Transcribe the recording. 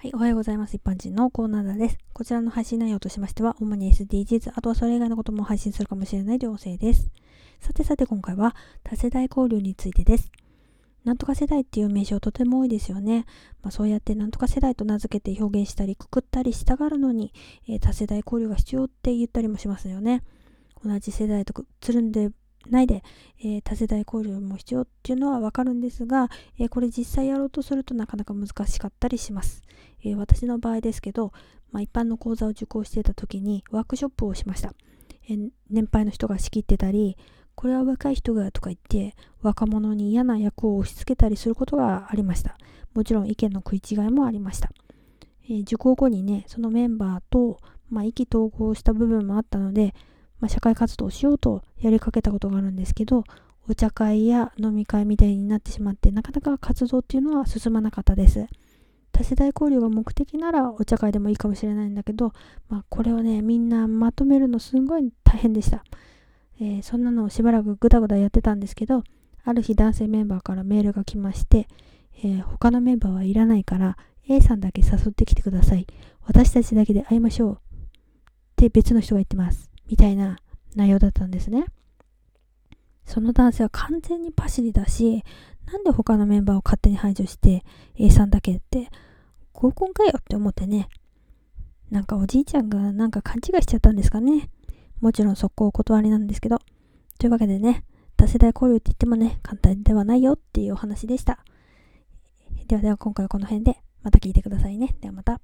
はい、おはようございます。一般人のコーナーです。こちらの配信内容としましては、主に SDGs、あとはそれ以外のことも配信するかもしれない情勢です。さてさて今回は多世代交流についてです。なんとか世代っていう名称とても多いですよね。まあ、そうやってなんとか世代と名付けて表現したりくくったりしたがるのに、えー、多世代交流が必要って言ったりもしますよね。同じ世代とつるんでないで、えー、多世代交流も必要っていうのはわかるんですが、えー、これ実際やろうとするとなかなか難しかったりします。えー、私の場合ですけど、まあ、一般の講座を受講していた時にワークショップをしました。え年配の人が仕切ってたり、これは若い人がとか言って若者に嫌な役を押し付けたりすることがありました。もちろん意見の食い違いもありました。え受講後にね、そのメンバーと、まあ、意気投合した部分もあったので、まあ、社会活動をしようとやりかけたことがあるんですけど、お茶会や飲み会みたいになってしまって、なかなか活動っていうのは進まなかったです。多世代交流が目的ならお茶会でもいいかもしれないんだけど、まあ、これをね、みんなまとめるのすんごい大変でした。えー、そんなのをしばらくぐだぐだやってたんですけど、ある日男性メンバーからメールが来まして、えー、他のメンバーはいらないから A さんだけ誘ってきてください。私たちだけで会いましょう。って別の人が言ってます。みたいな内容だったんですね。その男性は完全にパシリだし、なんで他のメンバーを勝手に排除して A さんだけって合コンかよって思ってね。なんかおじいちゃんがなんか勘違いしちゃったんですかね。もちろん速攻お断りなんですけど。というわけでね、多世代交流って言ってもね、簡単ではないよっていうお話でした。ではでは今回はこの辺でまた聞いてくださいね。ではまた。